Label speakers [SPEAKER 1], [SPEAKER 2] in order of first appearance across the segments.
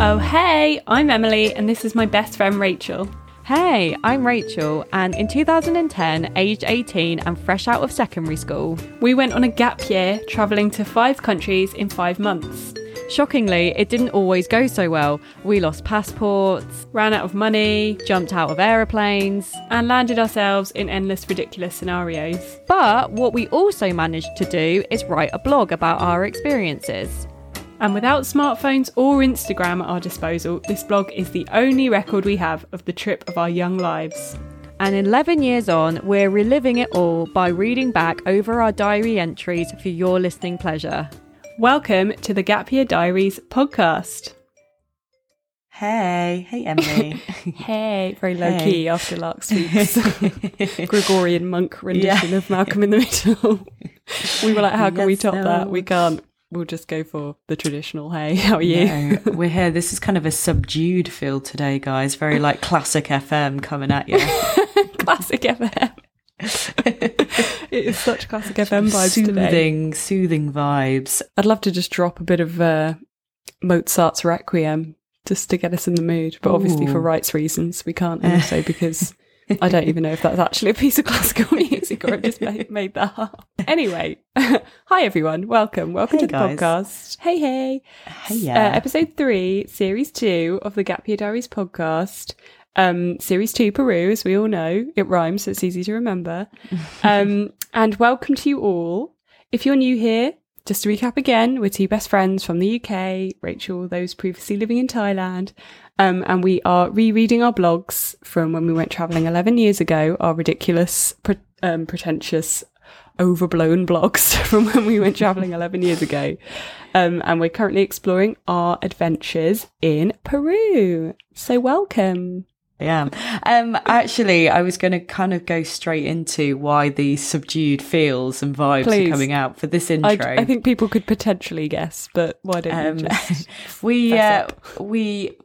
[SPEAKER 1] Oh, hey, I'm Emily, and this is my best friend Rachel.
[SPEAKER 2] Hey, I'm Rachel, and in 2010, aged 18 and fresh out of secondary school,
[SPEAKER 1] We went on a gap year, travelling to five countries in five months.
[SPEAKER 2] shockingly, it didn't always go so well. We lost passports,
[SPEAKER 1] Ran out of money,
[SPEAKER 2] jumped out of aeroplanes,
[SPEAKER 1] and landed ourselves in endless ridiculous scenarios.
[SPEAKER 2] but what we also managed to do is write a blog about our experiences.
[SPEAKER 1] And without smartphones or Instagram at our disposal, this blog is the only record we have of the trip of our young lives.
[SPEAKER 2] And 11 years on, we're reliving it all by reading back over our diary entries for your listening pleasure.
[SPEAKER 1] Welcome to the Gap Year Diaries podcast.
[SPEAKER 3] Hey, hey, Emily.
[SPEAKER 1] Hey, very low
[SPEAKER 3] Hey.
[SPEAKER 1] key after last week's Gregorian monk rendition of Malcolm in the Middle. we were like, how can we
[SPEAKER 3] Yes,
[SPEAKER 1] top that? We can't. We'll just go for the traditional hey. How are you?
[SPEAKER 3] No, we're here. This is kind of a subdued feel today, guys. Very like classic FM coming at you.
[SPEAKER 1] classic FM. it is such classic FM vibes today.
[SPEAKER 3] soothing, soothing vibes.
[SPEAKER 1] I'd love to just drop a bit of uh, Mozart's Requiem just to get us in the mood, but obviously for rights reasons we can't, and also because I don't even know if that's actually a piece of classical music or I've just made, made that up. Anyway, hi everyone, welcome, welcome
[SPEAKER 3] Hey,
[SPEAKER 1] to the
[SPEAKER 3] guys.
[SPEAKER 1] podcast. Hey, hey,
[SPEAKER 3] Hey,
[SPEAKER 1] Uh,
[SPEAKER 3] yeah.
[SPEAKER 1] episode three, series two of the Gap Year Diaries podcast. Um, series two, Peru, as we all know, it rhymes, so it's easy to remember. Um, and welcome to you all. If you're new here, just to recap again, we're two best friends from the UK, Rachel, those previously living in Thailand. Um, and we are rereading our blogs from when we went traveling 11 years ago, our ridiculous, pre- um, pretentious, overblown blogs from when we went traveling 11 years ago. Um, and we're currently exploring our adventures in Peru. So welcome.
[SPEAKER 3] Yeah. Um, actually, I was going to kind of go straight into why the subdued feels and vibes
[SPEAKER 1] Please.
[SPEAKER 3] are coming out for this
[SPEAKER 1] I,
[SPEAKER 3] intro.
[SPEAKER 1] I think people could potentially guess, but why don't
[SPEAKER 3] Um,
[SPEAKER 1] you just
[SPEAKER 3] we uh, we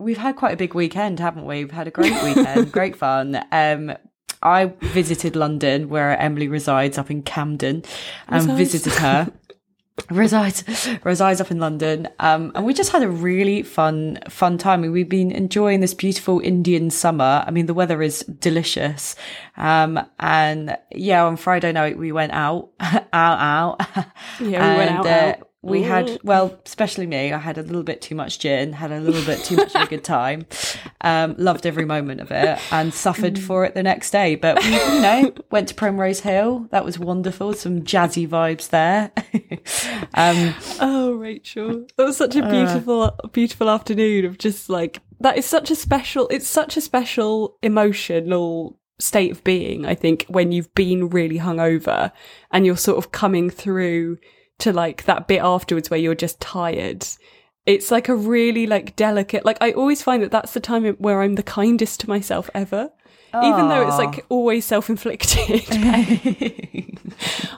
[SPEAKER 3] we've had quite a big weekend, haven't we? We've had a great weekend, great fun. Um, I visited London, where Emily resides, up in Camden, and
[SPEAKER 1] Resides.
[SPEAKER 3] visited her. resides resides up in London, um, and we just had a really fun fun time. We've been enjoying this beautiful Indian summer. I mean, the weather is delicious, um, and yeah, on Friday night we went out, out, out.
[SPEAKER 1] Yeah, we went out, out.
[SPEAKER 3] We
[SPEAKER 1] Ooh.
[SPEAKER 3] had well, especially me. I had a little bit too much gin, had a little bit too much of a good time. Um, loved every moment of it, and suffered
[SPEAKER 1] Mm.
[SPEAKER 3] for it the next day. But we, you know, went to Primrose Hill. That was wonderful. Some jazzy vibes there. um,
[SPEAKER 1] Oh, Rachel, that was such a beautiful, beautiful afternoon of just like that is such a special. It's such a special emotional state of being. I think when you've been really hungover and you're sort of coming through to like that bit afterwards where you're just tired. It's like a really like delicate. Like I always find that that's the time where I'm the kindest to myself ever. Even though it's like always self-inflicted.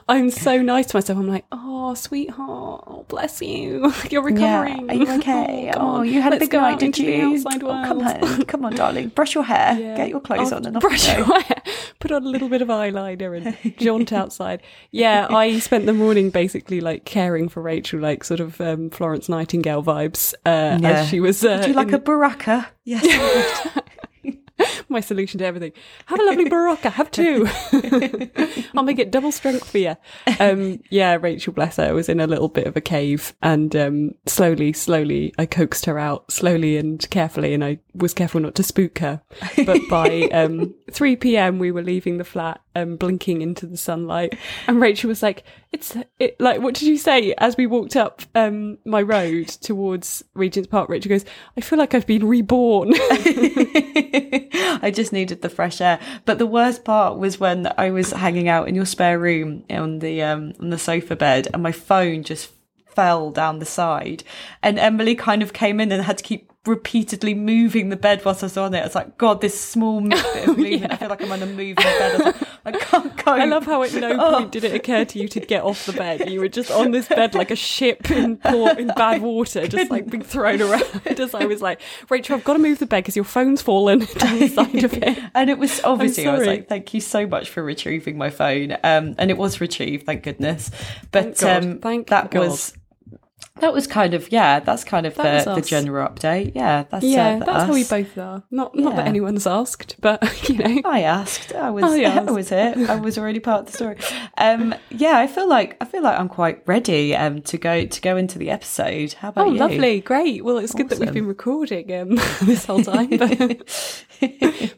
[SPEAKER 1] I'm so nice to myself. I'm like, oh, sweetheart, oh, bless you. You're
[SPEAKER 3] yeah,
[SPEAKER 1] recovering.
[SPEAKER 3] are you okay?
[SPEAKER 1] come
[SPEAKER 3] Oh, you had a
[SPEAKER 1] let's
[SPEAKER 3] big
[SPEAKER 1] go
[SPEAKER 3] night, did you? Oh, come on, come on, darling. Brush your hair.
[SPEAKER 1] Yeah.
[SPEAKER 3] Get your clothes
[SPEAKER 1] I'll
[SPEAKER 3] on and
[SPEAKER 1] brush your hair, put on a little bit of eyeliner and jaunt outside. Yeah, I spent the morning basically like caring for Rachel, like sort of um, Florence Nightingale vibes, uh,
[SPEAKER 3] Yeah.
[SPEAKER 1] as she was. Uh,
[SPEAKER 3] Would you like
[SPEAKER 1] in-
[SPEAKER 3] a Berocca? Yes.
[SPEAKER 1] my solution to everything. Have a lovely Berocca. Have two. I'll make it double strength for you. Um, yeah, Rachel, bless her, was in a little bit of a cave, and um, slowly, slowly, I coaxed her out, slowly and carefully, and I was careful not to spook her. But by um, 3 p.m., we were leaving the flat, um, blinking into the sunlight, and Rachel was like, "It's it like what did you say?" As we walked up um, my road towards Regent's Park, Rachel goes, "I feel like I've been reborn."
[SPEAKER 3] I just needed the fresh air. But the worst part was when I was hanging out in your spare room on the um on the sofa bed and my phone just fell down the side and Emily kind of came in and had to keep repeatedly moving the bed whilst I was on it. I was like, God, this small bit of movement. I feel like I'm on a moving bed. I, like, I can't go.
[SPEAKER 1] I love how at no
[SPEAKER 3] Oh.
[SPEAKER 1] point did it occur to you to get off the bed. You were just on this bed like a ship in port in bad water, just like being thrown around. As I was like, Rachel, I've got to move the bed because your phone's fallen down the side of it.
[SPEAKER 3] And it was obviously, I was like, thank you so much for retrieving my phone. Um, and it was retrieved, thank goodness. But
[SPEAKER 1] Thank God.
[SPEAKER 3] um,
[SPEAKER 1] Thank
[SPEAKER 3] that
[SPEAKER 1] God.
[SPEAKER 3] was that was kind of yeah. That's kind of
[SPEAKER 1] That
[SPEAKER 3] the, the general update. Yeah, that's
[SPEAKER 1] Yeah,
[SPEAKER 3] uh,
[SPEAKER 1] that's how we both are. Not not that anyone's asked, but you know.
[SPEAKER 3] I asked. I was.
[SPEAKER 1] Oh, you
[SPEAKER 3] I was here. I was already part of the story. Um, yeah, I feel like I feel like I'm quite ready um, to go to go into the episode. How about
[SPEAKER 1] Oh,
[SPEAKER 3] you?
[SPEAKER 1] lovely, great. Well, it's good that we've been recording um, this whole time. But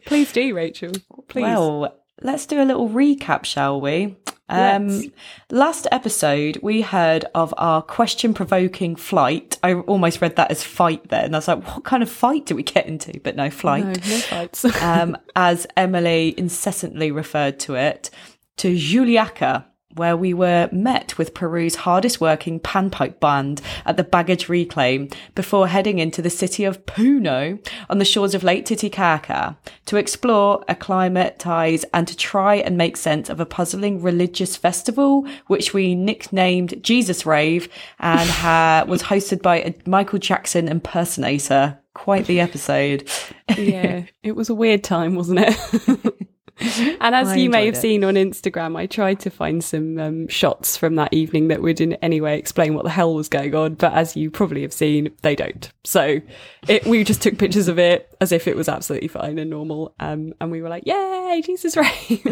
[SPEAKER 1] please do, Rachel. Please.
[SPEAKER 3] Well, let's do a little recap, shall we? Um, last episode, we heard of our question provoking flight. I almost read that as fight then. I was like, what kind of fight do we get into? But no, flight.
[SPEAKER 1] no, no fights.
[SPEAKER 3] um, as Emily incessantly referred to it, to Juliaca, where we were met with Peru's hardest working panpipe band at the baggage reclaim before heading into the city of Puno on the shores of Lake Titicaca to explore, acclimatise, and to try and make sense of a puzzling religious festival, which we nicknamed Jesus Rave and ha- was hosted by a Michael Jackson impersonator. Quite the episode.
[SPEAKER 1] yeah, it was a weird time, wasn't it? and as
[SPEAKER 3] I
[SPEAKER 1] you may have
[SPEAKER 3] it.
[SPEAKER 1] seen on Instagram, I tried to find some um, shots from that evening that would in any way explain what the hell was going on. But as you probably have seen, they don't. So it, we just took pictures of it as if it was absolutely fine and normal. Um, and we were like, yay, Jesus Ray.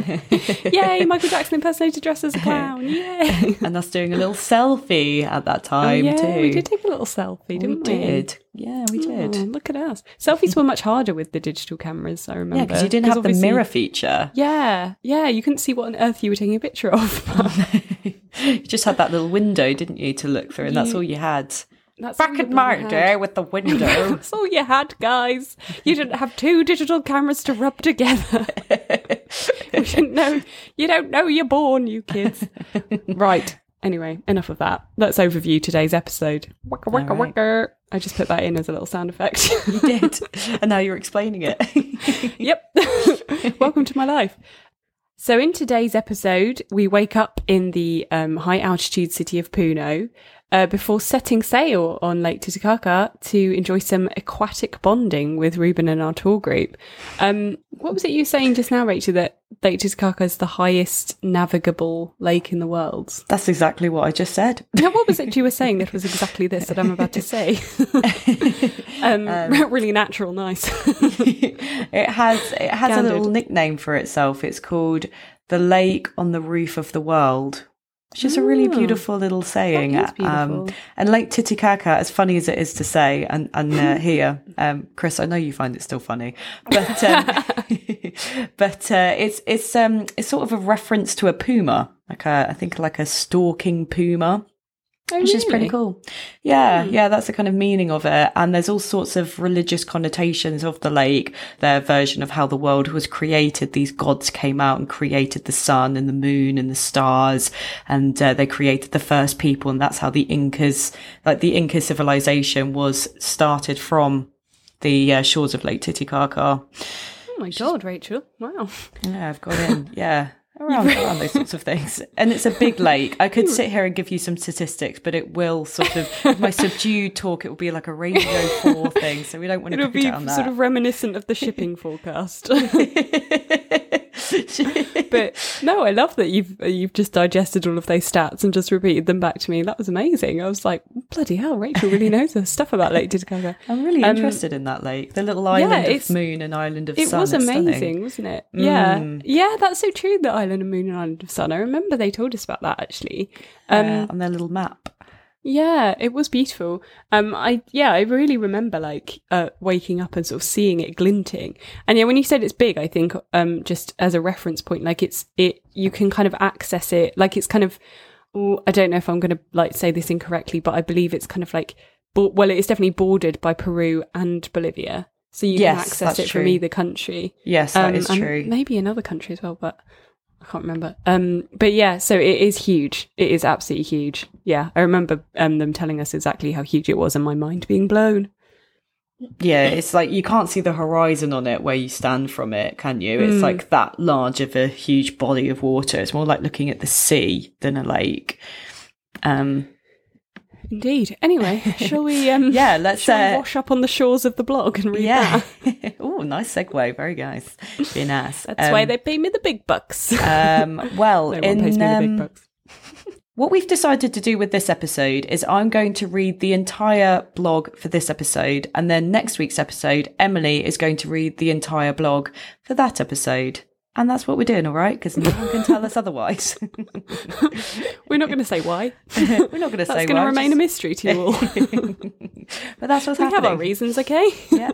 [SPEAKER 1] yay, Michael Jackson impersonator dressed as a clown. Yay.
[SPEAKER 3] and us doing a little selfie at that time
[SPEAKER 1] Oh, yeah,
[SPEAKER 3] too.
[SPEAKER 1] we did take a little selfie, didn't we?
[SPEAKER 3] did. Yeah, we oh, did.
[SPEAKER 1] Oh, look at us. Selfies were much harder with the digital cameras, I remember.
[SPEAKER 3] yeah, because you didn't have the mirror feature.
[SPEAKER 1] Yeah, yeah, you couldn't see what on earth you were taking a picture of.
[SPEAKER 3] you just had that little window, didn't you, to look through, and that's all you had.
[SPEAKER 1] That's
[SPEAKER 3] Back in my day with the window.
[SPEAKER 1] That's all you had, guys. You didn't have two digital cameras to rub together. you didn't know. You don't know you're born, you kids. right. Anyway, enough of that. Let's overview today's episode. Waka, waka,
[SPEAKER 3] right.
[SPEAKER 1] waka. I just put that in as a little sound effect.
[SPEAKER 3] you did, and now you're explaining it.
[SPEAKER 1] yep. Welcome to my life. So, in today's episode, we wake up in the um, high altitude city of Puno uh, before setting sail on Lake Titicaca to enjoy some aquatic bonding with Ruben and our tour group. Um, what was it you were saying just now, Rachel, that Lake Titicaca is the highest navigable lake in the world?
[SPEAKER 3] that's exactly what I just said.
[SPEAKER 1] Now, what was it you were saying that was exactly this that I'm about to say? um, really natural, nice.
[SPEAKER 3] it has it has a little nickname for itself. It's called the lake on the roof of the world. It's just a really
[SPEAKER 1] Oh,
[SPEAKER 3] beautiful little saying.
[SPEAKER 1] is
[SPEAKER 3] Um, and Lake Titicaca, as funny as it is to say, and and uh, here, um, Chris, I know you find it still funny, but um, but uh, it's it's um it's sort of a reference to a puma, like a I think like a stalking puma
[SPEAKER 1] Oh,
[SPEAKER 3] which is pretty cool. Yeah, yeah, that's the kind of meaning of it. And there's all sorts of religious connotations of the lake, their version of how the world was created. These gods came out and created the sun and the moon and the stars, and uh, they created the first people, and that's how the Incas, like the Inca civilization, was started from the uh, shores of Lake Titicaca.
[SPEAKER 1] Oh my god, Rachel! Wow.
[SPEAKER 3] Yeah, I've got in. Yeah. Around, around those sorts of things. And it's a big lake. I could sit here and give you some statistics, but it will sort of, with my subdued talk, it will be like a Radio 4 thing. So we don't want to
[SPEAKER 1] It'll be sort of reminiscent of the shipping forecast. but no, I love that you've you've just digested all of those stats and just repeated them back to me. That was amazing. I was like, bloody hell, Rachel really knows her stuff about Lake Titicaca.
[SPEAKER 3] I'm really
[SPEAKER 1] Um,
[SPEAKER 3] interested in that lake. The little island
[SPEAKER 1] it's-
[SPEAKER 3] of moon and island of
[SPEAKER 1] It
[SPEAKER 3] sun.
[SPEAKER 1] It was
[SPEAKER 3] It's stunning.
[SPEAKER 1] amazing, wasn't it? Yeah,
[SPEAKER 3] Mm.
[SPEAKER 1] yeah, that's so true. The island of Moon and Island of Sun. I remember they told us about that actually. Um,
[SPEAKER 3] Yeah, on their little map.
[SPEAKER 1] Yeah, it was beautiful. Um, I yeah, I really remember like uh, waking up and sort of seeing it glinting. And yeah, when you said it's big, I think um, just as a reference point, like it's it you can kind of access it. Like it's kind of oh, I don't know if I'm going to like say this incorrectly, but I believe it's kind of like bo- well, it is definitely bordered by Peru and Bolivia, so you
[SPEAKER 3] Yes,
[SPEAKER 1] can access it from either country.
[SPEAKER 3] Yes, that
[SPEAKER 1] Um,
[SPEAKER 3] is
[SPEAKER 1] and
[SPEAKER 3] true.
[SPEAKER 1] Maybe another country as well, but I can't remember. Um, but yeah, so it is huge. It is absolutely huge. Yeah, I remember um, them telling us exactly how huge it was, and my mind being blown.
[SPEAKER 3] Yeah, it's like you can't see the horizon on it where you stand from it, can you? It's
[SPEAKER 1] Mm.
[SPEAKER 3] like that large of a huge body of water. It's more like looking at the sea than a lake. Um,
[SPEAKER 1] Indeed. Anyway, shall we? Um,
[SPEAKER 3] yeah, let's. Uh,
[SPEAKER 1] wash up on the shores of the blog and read
[SPEAKER 3] yeah. oh, nice segue. Very nice. Very nice.
[SPEAKER 1] That's why
[SPEAKER 3] Um,
[SPEAKER 1] they pay me the big bucks.
[SPEAKER 3] Um, well,
[SPEAKER 1] no
[SPEAKER 3] in
[SPEAKER 1] pays me the big
[SPEAKER 3] um,
[SPEAKER 1] bucks.
[SPEAKER 3] What we've decided to do with this episode is I'm going to read the entire blog for this episode, and then next week's episode, Emily is going to read the entire blog for that episode. And that's what we're doing, all right? Because no one can tell us otherwise.
[SPEAKER 1] We're not going to say why.
[SPEAKER 3] we're not going to say That's
[SPEAKER 1] going to remain a mystery to you all.
[SPEAKER 3] but that's what's
[SPEAKER 1] we have
[SPEAKER 3] happening.
[SPEAKER 1] our reasons, okay?
[SPEAKER 3] Yeah.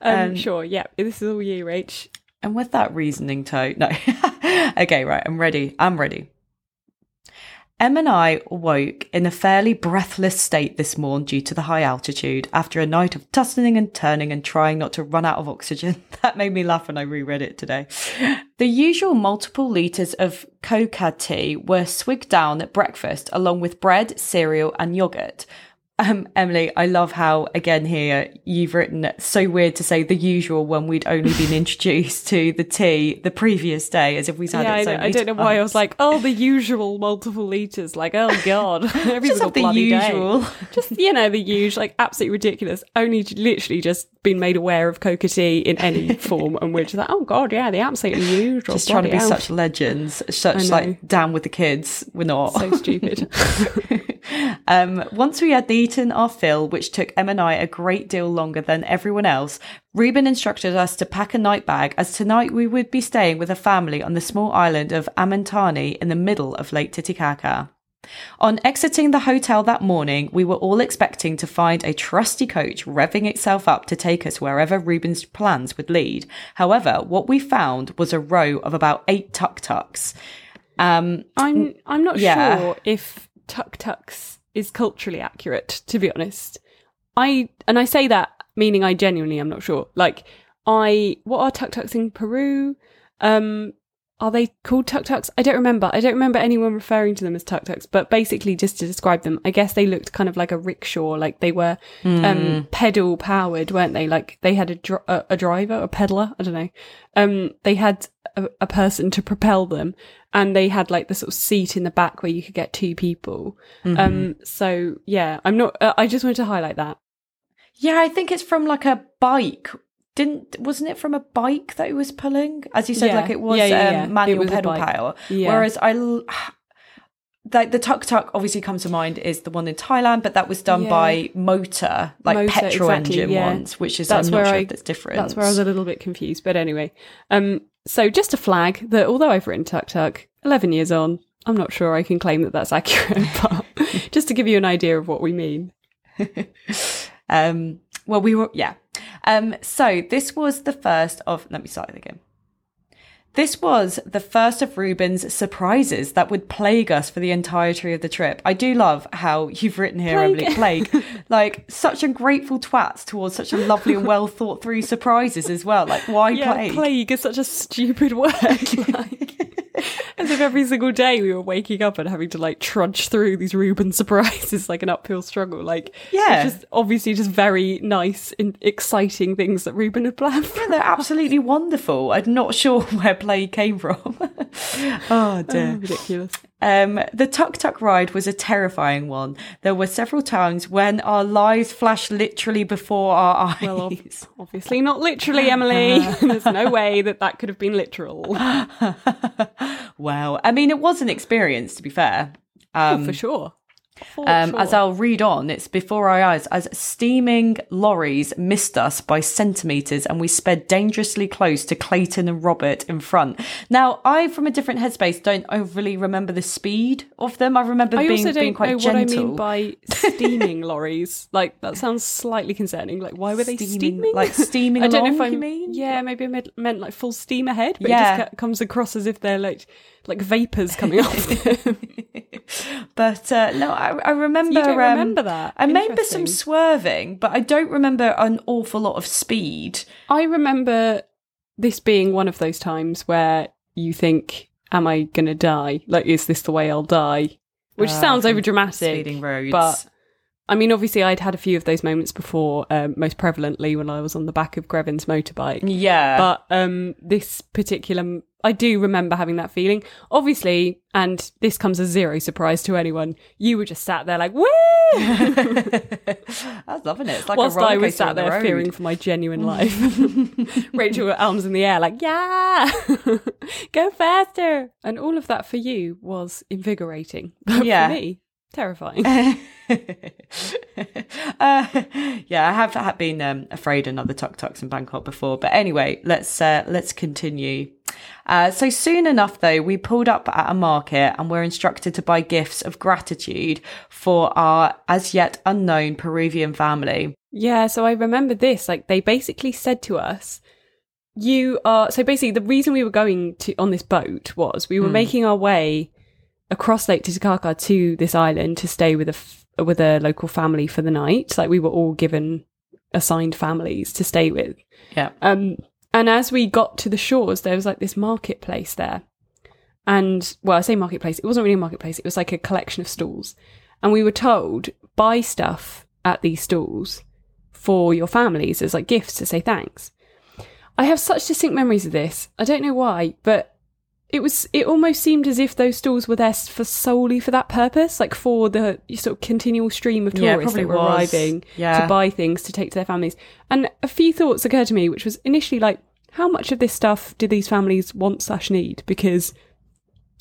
[SPEAKER 1] Um, sure, yeah. This is all you, Rach.
[SPEAKER 3] And with that reasoning toe, no. okay, right, I'm ready. I'm ready. Em and I woke in a fairly breathless state this morn due to the high altitude after a night of tossing and turning and trying not to run out of oxygen. That made me laugh when I reread it today. The usual multiple litres of coca tea were swigged down at breakfast along with bread, cereal, and yogurt. Um, Emily, I love how again here you've written so weird to say the usual when we'd only been introduced to the tea the previous day, as if we'd had
[SPEAKER 1] yeah,
[SPEAKER 3] it
[SPEAKER 1] I,
[SPEAKER 3] so many
[SPEAKER 1] I don't know why I was like, oh, the usual multiple liters. Like, oh god, every
[SPEAKER 3] Just the
[SPEAKER 1] bloody day. Just you know, the usual, like absolutely ridiculous. Only literally just been made aware of coca tea in any form, and we're just like, oh god, yeah, the absolutely usual.
[SPEAKER 3] Just trying to be
[SPEAKER 1] hell.
[SPEAKER 3] such legends, such like down with the kids. We're not.
[SPEAKER 1] so stupid.
[SPEAKER 3] Um, once we had eaten our fill, which took Em and I a great deal longer than everyone else, Reuben instructed us to pack a night bag as tonight we would be staying with a family on the small island of Amantani in the middle of Lake Titicaca. On exiting the hotel that morning, we were all expecting to find a trusty coach revving itself up to take us wherever Reuben's plans would lead. However, what we found was a row of about eight tuk-tuks. Um,
[SPEAKER 1] I'm I'm not
[SPEAKER 3] Yeah.
[SPEAKER 1] sure if tuk tuks is culturally accurate, to be honest. I and I say that meaning I genuinely am not sure. Like I what are tuk tuks in Peru? Um are they called tuk tuks? I don't remember. I don't remember anyone referring to them as tuk tuks, but basically just to describe them, I guess they looked kind of like a rickshaw, like they were um pedal powered, weren't they? Like they had a dr- a, a driver, a peddler, I don't know. Um they had a, a person to propel them and they had like the sort of seat in the back where you could get two people. Um so yeah, I'm not uh, I just wanted to highlight that.
[SPEAKER 3] Yeah, I think it's from like a bike. Didn't wasn't it from a bike that it was pulling? As you said,
[SPEAKER 1] Yeah.
[SPEAKER 3] like it was
[SPEAKER 1] Yeah, yeah,
[SPEAKER 3] um,
[SPEAKER 1] yeah. It
[SPEAKER 3] manual
[SPEAKER 1] was a
[SPEAKER 3] pedal power. Whereas I, l- like the tuk tuk obviously comes to mind is the one in Thailand, but that was done
[SPEAKER 1] Yeah.
[SPEAKER 3] by motor, like
[SPEAKER 1] Motor,
[SPEAKER 3] petrol
[SPEAKER 1] exactly,
[SPEAKER 3] engine
[SPEAKER 1] yeah.
[SPEAKER 3] ones, which is
[SPEAKER 1] That's
[SPEAKER 3] I'm
[SPEAKER 1] where
[SPEAKER 3] sure
[SPEAKER 1] I-
[SPEAKER 3] that's different.
[SPEAKER 1] That's where I was a little bit confused, but anyway. Um so just a flag that although I've written tuk tuk 11 years on, I'm not sure I can claim that that's accurate, but just to give you an idea of what we mean.
[SPEAKER 3] Um, well, we were, yeah. Um, so this was the first of, let me start it again. This was the first of Ruben's surprises that would plague us for the entirety of the trip. I do love how you've written here,
[SPEAKER 1] Plague.
[SPEAKER 3] Emily, plague. like such ungrateful twats towards such a lovely and well thought through surprises as well. Like, why
[SPEAKER 1] Yeah,
[SPEAKER 3] plague?
[SPEAKER 1] plague is such a stupid word. like, as if every single day we were waking up and having to like trudge through these Reuben surprises like an uphill struggle. Like,
[SPEAKER 3] Yeah.
[SPEAKER 1] just obviously just very nice and exciting things that Reuben had planned for.
[SPEAKER 3] They're absolutely wonderful. I'm not sure where play came from. oh dear.
[SPEAKER 1] Oh, ridiculous.
[SPEAKER 3] Um, the tuk tuk ride was a terrifying one. There were several times when our lives flashed literally before our eyes.
[SPEAKER 1] Well, ob- obviously not literally, Emily. There's no way that that could have been literal.
[SPEAKER 3] well, I mean, it was an experience, to be fair. Um,
[SPEAKER 1] for sure. For
[SPEAKER 3] um,
[SPEAKER 1] sure.
[SPEAKER 3] As I'll read on, it's before our eyes as steaming lorries missed us by centimetres and we sped dangerously close to Clayton and Robert in front. Now, I, from a different headspace, don't overly remember the speed of them. I remember
[SPEAKER 1] I
[SPEAKER 3] being,
[SPEAKER 1] also don't
[SPEAKER 3] quite
[SPEAKER 1] know
[SPEAKER 3] gentle.
[SPEAKER 1] what I mean by steaming lorries. Like that sounds slightly concerning. Like why were they
[SPEAKER 3] Steaming-
[SPEAKER 1] steaming?
[SPEAKER 3] like steaming
[SPEAKER 1] I don't know if I
[SPEAKER 3] mean?
[SPEAKER 1] Yeah, maybe I meant, meant like full steam ahead. But
[SPEAKER 3] Yeah.
[SPEAKER 1] it just comes across as if they're like like vapors coming off. them.
[SPEAKER 3] But uh, no, I, I remember.
[SPEAKER 1] you don't
[SPEAKER 3] um,
[SPEAKER 1] remember that?
[SPEAKER 3] I remember some swerving, but I don't remember an awful lot of speed.
[SPEAKER 1] I remember this being one of those times where you think, "Am I gonna die? Like, is this the way I'll die?" Which
[SPEAKER 3] Uh,
[SPEAKER 1] sounds
[SPEAKER 3] from
[SPEAKER 1] over dramatic,
[SPEAKER 3] Speeding roads.
[SPEAKER 1] but I mean, obviously, I'd had a few of those moments before, um, most prevalently when I was on the back of Grevin's motorbike.
[SPEAKER 3] Yeah.
[SPEAKER 1] But um, this particular, I do remember having that feeling. Obviously, and this comes as zero surprise to anyone, you were just sat there like, woo!
[SPEAKER 3] I was loving it. It's like
[SPEAKER 1] Whilst
[SPEAKER 3] a
[SPEAKER 1] I was sat
[SPEAKER 3] on the
[SPEAKER 1] there fearing for my genuine life. Rachel with arms in the air, like, yeah, go faster. And all of that for you was invigorating. But
[SPEAKER 3] Yeah.
[SPEAKER 1] for me, terrifying.
[SPEAKER 3] uh, yeah, I have, have been um, afraid in other tuk tuks in Bangkok before, but anyway, let's uh, let's continue. Uh, so soon enough, though, we pulled up at a market and were instructed to buy gifts of gratitude for our as yet unknown Peruvian family.
[SPEAKER 1] Yeah, so I remember this. Like they basically said to us, "You are." So basically, the reason we were going to on this boat was we were making our way across Lake Titicaca to this island to stay with a f- with a local family for the night. Like we were all given assigned families to stay with.
[SPEAKER 3] Yeah,
[SPEAKER 1] Um, and as we got to the shores, there was like this marketplace there. And well, I say marketplace, it wasn't really a marketplace, it was like a collection of stalls. And we were told, buy stuff at these stalls for your families as like gifts to say thanks. I have such distinct memories of this. I don't know why, but it was it almost seemed as if those stalls were there for solely for that purpose, like for the sort of continual stream of tourists
[SPEAKER 3] probably
[SPEAKER 1] that were
[SPEAKER 3] was.
[SPEAKER 1] arriving
[SPEAKER 3] Yeah.
[SPEAKER 1] to buy things to take to their families. And a few thoughts occurred to me, which was initially like, how much of this stuff do these families want slash need? Because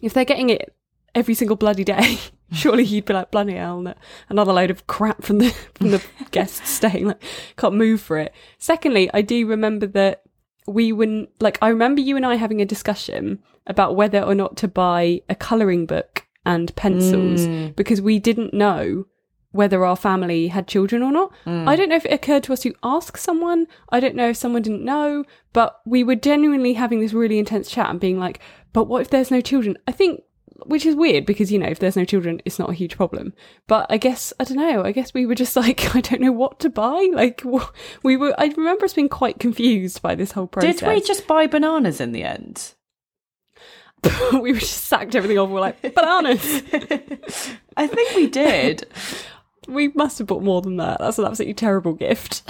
[SPEAKER 1] if they're getting it every single bloody day, surely you'd be like, bloody hell, no- another load of crap from the from the guests staying, like can't move for it. Secondly, I do remember that we wouldn't like I remember you and I having a discussion about whether or not to buy a colouring book and pencils mm. because we didn't know whether our family had children or not. Mm. I don't know if it occurred to us to ask someone. I don't know if someone didn't know, but we were genuinely having this really intense chat and being like, but what if there's no children? I think which is weird because you know if there's no children it's not a huge problem. But i guess i don't know i guess we were just like i don't know what to buy. Like we were i remember us being quite confused by this whole process
[SPEAKER 3] did we just buy bananas in the end?
[SPEAKER 1] we were just sacked everything off. We're like bananas!
[SPEAKER 3] I think we did.
[SPEAKER 1] We must have bought more than that. That's an absolutely terrible gift.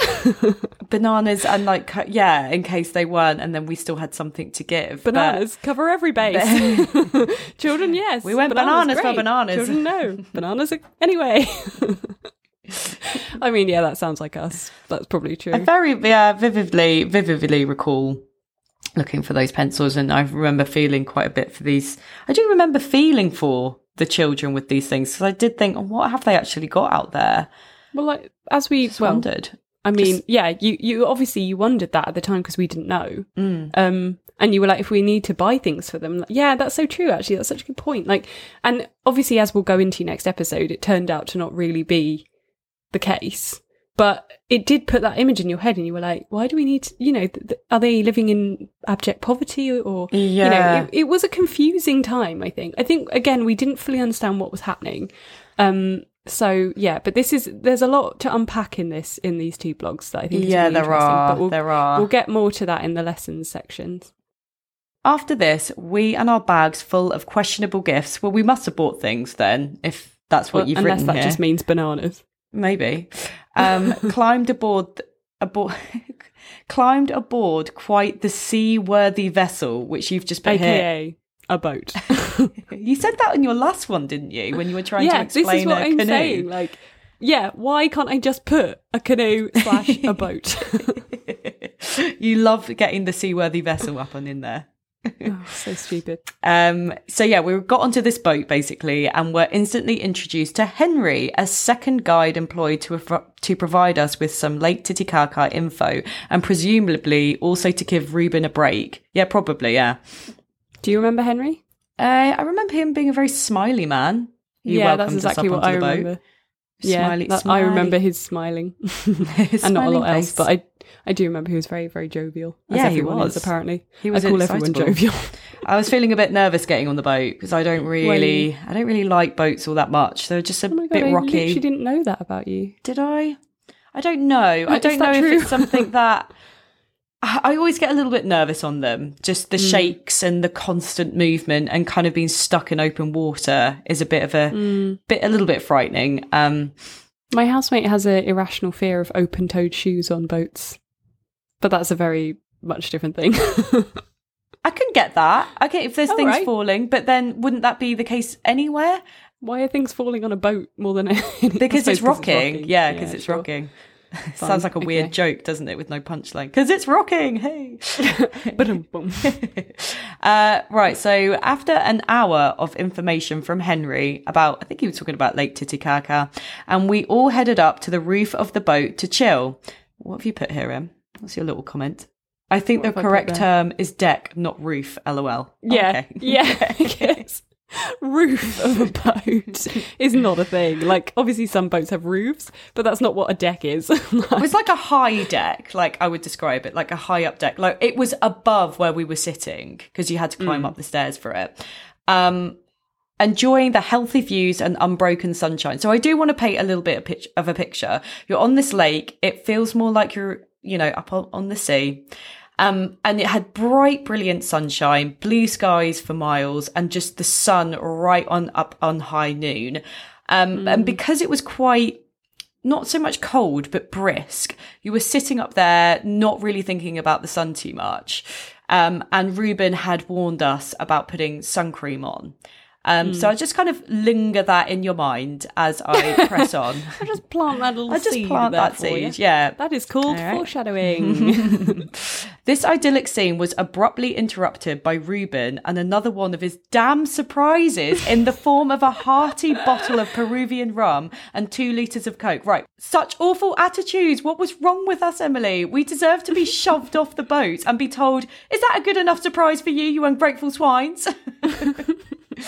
[SPEAKER 3] Bananas and like yeah, in case they weren't, and then we still had something to give. but-
[SPEAKER 1] bananas cover every base. Children yes.
[SPEAKER 3] We went bananas for bananas.
[SPEAKER 1] children no bananas are- anyway. I mean yeah that sounds like us. That's probably true.
[SPEAKER 3] I very yeah vividly vividly recall looking for those pencils, and I remember feeling quite a bit for these. I do remember feeling for the children with these things because I did think, oh, what have they actually got out there?
[SPEAKER 1] well like as we
[SPEAKER 3] Just
[SPEAKER 1] well
[SPEAKER 3] wondered.
[SPEAKER 1] I mean, yeah, you you obviously you wondered that at the time because we didn't know.
[SPEAKER 3] Mm.
[SPEAKER 1] Um, and you were like, if we need to buy things for them, like, yeah, that's so true. Actually, that's such a good point. Like, and obviously, as we'll go into next episode, it turned out to not really be the case, but it did put that image in your head, and you were like, why do we need? To, you know, th- th- are they living in abject poverty, or you
[SPEAKER 3] Yeah.
[SPEAKER 1] know, it, it was a confusing time. I think. I think again, we didn't fully understand what was happening. Um, so yeah, but this is there's a lot to unpack in this in these two blogs that I think is
[SPEAKER 3] Yeah,
[SPEAKER 1] really
[SPEAKER 3] there are.
[SPEAKER 1] But we'll,
[SPEAKER 3] there are.
[SPEAKER 1] we'll get more to that in the lessons sections.
[SPEAKER 3] After this, we and our bags full of questionable gifts. Well, we must have bought things then, if that's what
[SPEAKER 1] Well,
[SPEAKER 3] you've
[SPEAKER 1] unless
[SPEAKER 3] written
[SPEAKER 1] that
[SPEAKER 3] here.
[SPEAKER 1] just means bananas.
[SPEAKER 3] Maybe. Um, climbed aboard aboard climbed aboard quite the seaworthy vessel, which you've just put here.
[SPEAKER 1] a boat.
[SPEAKER 3] You said that in your last one, didn't you? When you were trying to
[SPEAKER 1] yeah, this
[SPEAKER 3] explain
[SPEAKER 1] is what
[SPEAKER 3] a
[SPEAKER 1] I'm
[SPEAKER 3] canoe.
[SPEAKER 1] saying. Like, yeah, why can't I just put a canoe slash a boat?
[SPEAKER 3] you love getting the seaworthy vessel up and in there.
[SPEAKER 1] Oh, so stupid.
[SPEAKER 3] Um, so yeah, we got onto this boat basically, and were instantly introduced to Henry, a second guide employed to to provide us with some Lake Titicaca info, and presumably also to give Ruben a break. Yeah, probably. Yeah.
[SPEAKER 1] Do you remember Henry?
[SPEAKER 3] Uh, I remember him being a very smiley man. He
[SPEAKER 1] yeah, that's exactly what I
[SPEAKER 3] boat.
[SPEAKER 1] remember. Yeah,
[SPEAKER 3] Smiley-
[SPEAKER 1] that- I remember his smiling,
[SPEAKER 3] His
[SPEAKER 1] and not a
[SPEAKER 3] smiling
[SPEAKER 1] lot else. But I, I do remember he was very, very jovial. As
[SPEAKER 3] Yeah, he
[SPEAKER 1] everyone
[SPEAKER 3] was.
[SPEAKER 1] Is, apparently,
[SPEAKER 3] He was
[SPEAKER 1] I call everyone jovial.
[SPEAKER 3] I was feeling a bit nervous getting on the boat because I don't really, I don't really like boats all that much. They're just a
[SPEAKER 1] Oh god,
[SPEAKER 3] bit
[SPEAKER 1] I
[SPEAKER 3] rocky.
[SPEAKER 1] She didn't know that about you.
[SPEAKER 3] Did I? I don't know. I don't know
[SPEAKER 1] true?
[SPEAKER 3] if it's something that I always get a little bit nervous on them. Just the shakes and the constant movement and kind of being stuck in open water is a bit of a
[SPEAKER 1] Hmm.
[SPEAKER 3] bit a little bit frightening. Um
[SPEAKER 1] My housemate has an irrational fear of open-toed shoes on boats, but that's a very much different thing.
[SPEAKER 3] I can get that. Okay, if there's
[SPEAKER 1] All
[SPEAKER 3] things
[SPEAKER 1] right.
[SPEAKER 3] falling, but then wouldn't that be the case anywhere?
[SPEAKER 1] Why are things falling on a boat more than anything?
[SPEAKER 3] Because
[SPEAKER 1] I
[SPEAKER 3] it's rocking. Yeah, because it's
[SPEAKER 1] sure.
[SPEAKER 3] rocking. Sounds like a weird
[SPEAKER 1] okay.
[SPEAKER 3] joke, doesn't it, with no punchline? Because it's rocking. Hey. Uh, right. So after an hour of information from Henry about, I think he was talking about Lake Titicaca, and we all headed up to the roof of the boat to chill. What have you put here, Em? What's your little comment? I think
[SPEAKER 1] What
[SPEAKER 3] the
[SPEAKER 1] have I put
[SPEAKER 3] correct term is deck, not roof. LOL.
[SPEAKER 1] Yeah,
[SPEAKER 3] Okay.
[SPEAKER 1] yeah. Roof of a boat is not a thing. Like, obviously, some boats have roofs, but that's not what a deck is.
[SPEAKER 3] It was like a high deck, like I would describe it, like a high up deck. Like it was above where we were sitting because you had to climb up the stairs for it. Um, enjoying the healthy views and unbroken sunshine. So I do want to paint a little bit of, of a picture. You're on this lake. It feels more like you're, you know, up on, on the sea. Um, and it had bright, brilliant sunshine, blue skies for miles, and just the sun right on up on high noon. Um, and because it was quite not so much cold, but brisk. You were sitting up there, not really thinking about the sun too much. Um, and Ruben had warned us about putting sun cream on. Um, So I just kind of linger that in your mind as I press on.
[SPEAKER 1] I just plant that little
[SPEAKER 3] I just
[SPEAKER 1] seed
[SPEAKER 3] plant that
[SPEAKER 1] for you.
[SPEAKER 3] seed. Yeah.
[SPEAKER 1] That is called
[SPEAKER 3] All right.
[SPEAKER 1] foreshadowing.
[SPEAKER 3] This idyllic scene was abruptly interrupted by Ruben and another one of his damn surprises in the form of a hearty bottle of Peruvian rum and two litres of Coke. Right. Such awful attitudes. What was wrong with us, Emily? We deserve to be shoved off the boat and be told, is that a good enough surprise for you, you ungrateful swines?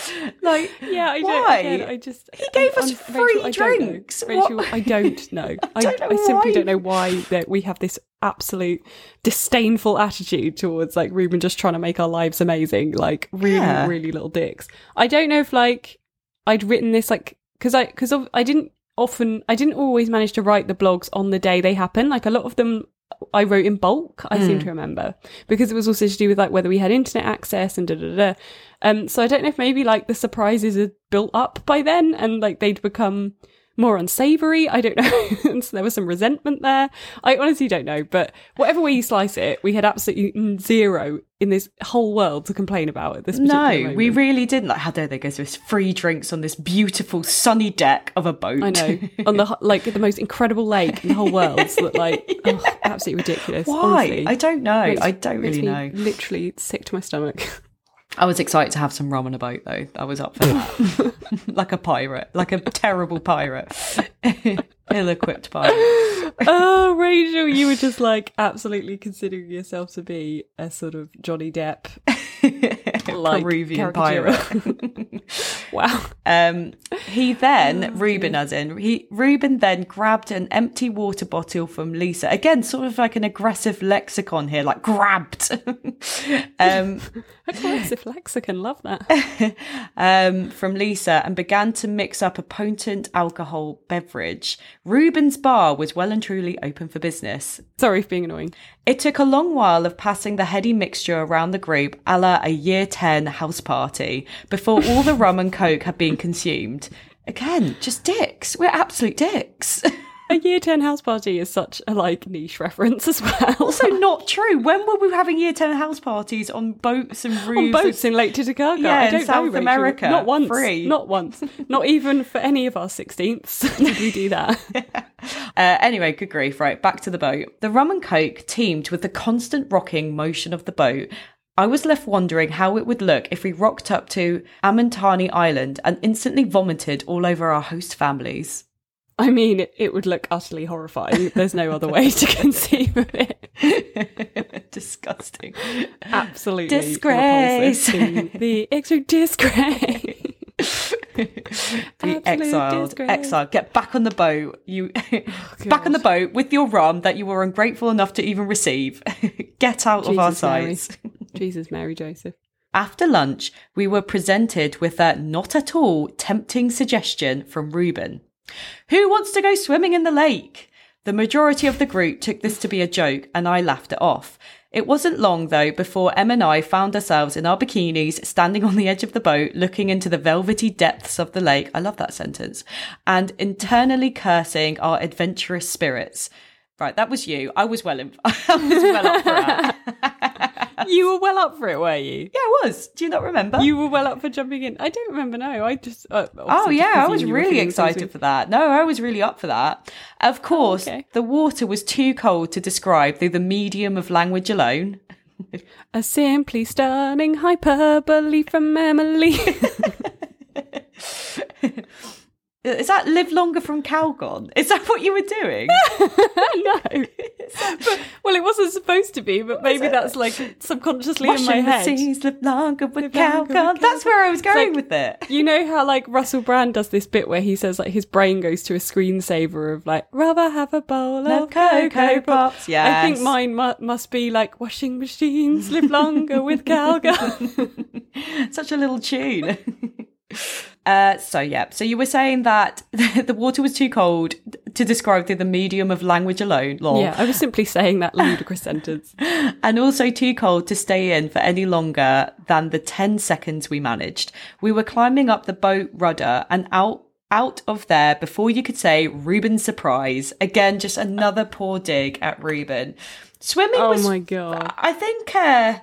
[SPEAKER 3] like,
[SPEAKER 1] yeah, I
[SPEAKER 3] why?
[SPEAKER 1] don't. Again, I just he
[SPEAKER 3] gave us free
[SPEAKER 1] I don't know.
[SPEAKER 3] drinks.
[SPEAKER 1] Rachel, I don't know. I,
[SPEAKER 3] don't know
[SPEAKER 1] I simply don't know why that we have this absolute disdainful attitude towards like Ruben just trying to make our lives amazing. Like really,
[SPEAKER 3] Yeah.
[SPEAKER 1] really little dicks. I don't know if like I'd written this like because I because I didn't often I didn't always manage to write the blogs on the day they happen. Like a lot of them I wrote in bulk, I
[SPEAKER 3] Hmm.
[SPEAKER 1] seem to remember. Because it was also to do with like whether we had internet access and da da da. Um so I don't know if maybe like the surprises had built up by then and like they'd become more unsavory. I don't know. so there was some resentment there. I honestly don't know. But whatever way you slice it, we had absolutely mm, zero in this whole world to complain about at this
[SPEAKER 3] no,
[SPEAKER 1] moment.
[SPEAKER 3] we really didn't. Like, how dare they go to this free drinks on this beautiful sunny deck of a boat?
[SPEAKER 1] I know on the like the most incredible lake in the whole world. So that like oh, absolutely ridiculous.
[SPEAKER 3] Why?
[SPEAKER 1] honestly.
[SPEAKER 3] I don't know.
[SPEAKER 1] Makes-
[SPEAKER 3] I don't really know.
[SPEAKER 1] Literally sick to my stomach.
[SPEAKER 3] I was excited to have some rum on a boat, though. I was up for that. like a pirate, like a terrible pirate, ill-equipped pirate.
[SPEAKER 1] oh, Rachel, you were just like absolutely considering yourself to be a sort of Johnny Depp like
[SPEAKER 3] Peruvian
[SPEAKER 1] caricature.
[SPEAKER 3] pirate.
[SPEAKER 1] Wow.
[SPEAKER 3] Um, he
[SPEAKER 1] Oh,
[SPEAKER 3] then, Ruben as in, he Ruben then grabbed an empty water bottle from Lisa. Again, sort of like an aggressive lexicon here, like grabbed. um,
[SPEAKER 1] Aggressive lexicon, love that.
[SPEAKER 3] um, from Lisa and began to mix up a potent alcohol beverage. Ruben's bar was well and truly open for business.
[SPEAKER 1] Sorry for being annoying.
[SPEAKER 3] It took a long while of passing the heady mixture around the group a la a year 10 house party before all the rum and coke had been consumed. Again, just dicks. We're absolute dicks.
[SPEAKER 1] A year 10 house party is such a like niche reference as well.
[SPEAKER 3] also, not true. When were we having year 10 house parties on boats and roofs?
[SPEAKER 1] on boats in Lake Titicaca.
[SPEAKER 3] Yeah,
[SPEAKER 1] I don't
[SPEAKER 3] South
[SPEAKER 1] know, Rachel.
[SPEAKER 3] America,
[SPEAKER 1] Not once.
[SPEAKER 3] free.
[SPEAKER 1] Not once. Not even for any of our 16ths did we do that.
[SPEAKER 3] Uh, anyway, good grief. Right, back to the boat. The rum and coke teamed with the constant rocking motion of the boat. I was left wondering how it would look if we rocked up to Amantani Island and instantly vomited all over our host families.
[SPEAKER 1] I mean, it, would look utterly horrifying. There's no other way to conceive of it.
[SPEAKER 3] Disgusting.
[SPEAKER 1] Absolutely.
[SPEAKER 3] Disgrace.
[SPEAKER 1] The extra disgrace.
[SPEAKER 3] Be exiled.
[SPEAKER 1] disgrace.
[SPEAKER 3] Exiled. Get back on the boat. You oh, back on the boat with your rum that you were ungrateful enough to even receive. Get out of our
[SPEAKER 1] Jesus,
[SPEAKER 3] sights.
[SPEAKER 1] Jesus, Mary Joseph.
[SPEAKER 3] After lunch, we were presented with a not at all tempting suggestion from Reuben. Who wants to go swimming in the lake? The majority of the group took this to be a joke and I laughed it off. It wasn't long though before Em and I found ourselves in our bikinis standing on the edge of the boat looking into the velvety depths of the lake. I love that sentence. And internally cursing our adventurous spirits. Right, that was you. I was well in, I was well up for it.
[SPEAKER 1] you were well up for it, were you?
[SPEAKER 3] Yeah, I was. Do you not remember?
[SPEAKER 1] You were well up for jumping in. I don't remember. No, I just. Uh,
[SPEAKER 3] Oh yeah, I was really excited for that. No, I was really up for that. Of course,
[SPEAKER 1] okay.
[SPEAKER 3] the water was too cold to describe through the medium of language alone.
[SPEAKER 1] A simply stunning hyperbole from Emily.
[SPEAKER 3] Is that live longer from Calgon? Is that what you were doing?
[SPEAKER 1] no. But, well, it wasn't supposed to be, but maybe that's like subconsciously in my
[SPEAKER 3] Washing the
[SPEAKER 1] head.
[SPEAKER 3] seas live longer with Calgon. That's where I was going
[SPEAKER 1] like-
[SPEAKER 3] with it.
[SPEAKER 1] You know how like Russell Brand does this bit where he says like his brain goes to a screensaver of like rather have a bowl of cocoa
[SPEAKER 3] Coco
[SPEAKER 1] Pops.
[SPEAKER 3] Pops,
[SPEAKER 1] I think mine mu- must be like washing machines live longer with Calgon.
[SPEAKER 3] Such a little tune. Uh, so yeah, so you were saying that the water was too cold to describe through the medium of language alone, lol.
[SPEAKER 1] yeah, I was simply saying that ludicrous sentence.
[SPEAKER 3] and also too cold to stay in for any longer than the 10 seconds we managed. We were climbing up the boat rudder and out out of there before you could say Ruben's surprise. Again, just another poor dig at Ruben. Swimming
[SPEAKER 1] Oh
[SPEAKER 3] was
[SPEAKER 1] my god.
[SPEAKER 3] I think uh,